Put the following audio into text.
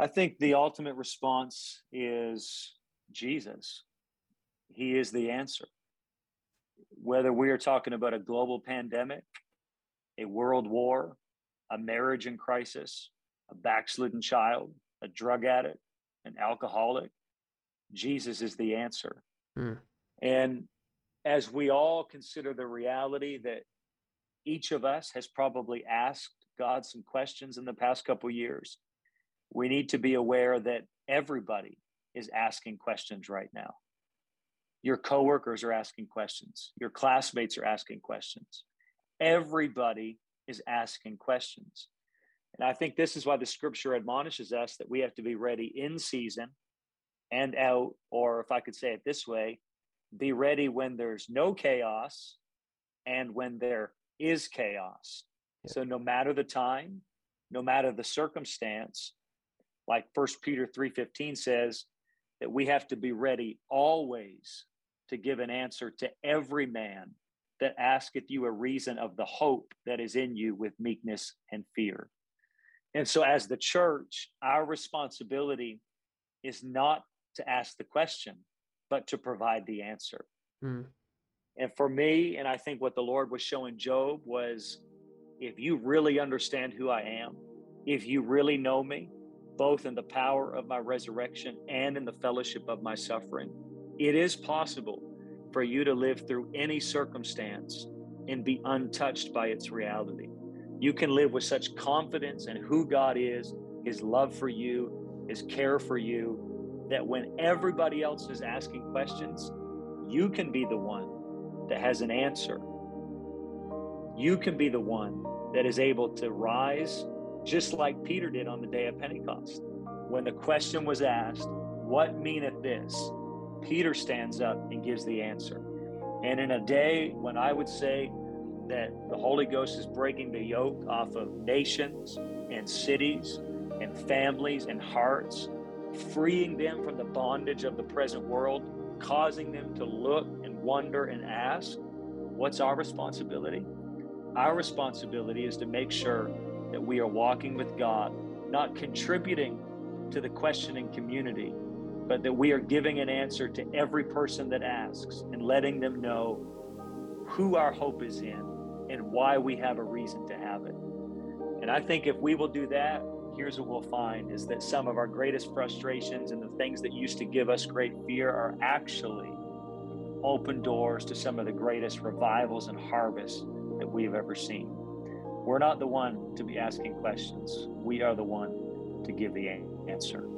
I think the ultimate response is Jesus. He is the answer. Whether we are talking about a global pandemic, a world war, a marriage in crisis, a backslidden child, a drug addict, an alcoholic, Jesus is the answer. Mm. And as we all consider the reality that each of us has probably asked God some questions in the past couple years, we need to be aware that everybody is asking questions right now. Your coworkers are asking questions. Your classmates are asking questions. Everybody is asking questions. And I think this is why the scripture admonishes us that we have to be ready in season and out, or if I could say it this way, be ready when there's no chaos and when there is chaos. Yeah. So no matter the time, no matter the circumstance, like First Peter 3:15 says that we have to be ready always to give an answer to every man that asketh you a reason of the hope that is in you with meekness and fear. And so as the church, our responsibility is not to ask the question, but to provide the answer. Mm. And for me, and I think what the Lord was showing Job was if you really understand who I am, if you really know me, both in the power of my resurrection and in the fellowship of my suffering, it is possible for you to live through any circumstance and be untouched by its reality. You can live with such confidence in who God is, His love for you, His care for you, that when everybody else is asking questions, you can be the one that has an answer. You can be the one that is able to rise just like Peter did on the day of Pentecost. When the question was asked, What meaneth this? Peter stands up and gives the answer. And in a day when I would say that the Holy Ghost is breaking the yoke off of nations and cities and families and hearts freeing them from the bondage of the present world, causing them to look and wonder and ask, what's our responsibility? Our responsibility is to make sure that we are walking with God, not contributing to the questioning community, but that we are giving an answer to every person that asks and letting them know who our hope is in and why we have a reason to have it. And I think if we will do that, here's what we'll find is that some of our greatest frustrations and the things that used to give us great fear are actually open doors to some of the greatest revivals and harvests that we've ever seen. We're not the one to be asking questions. We are the one to give the answer.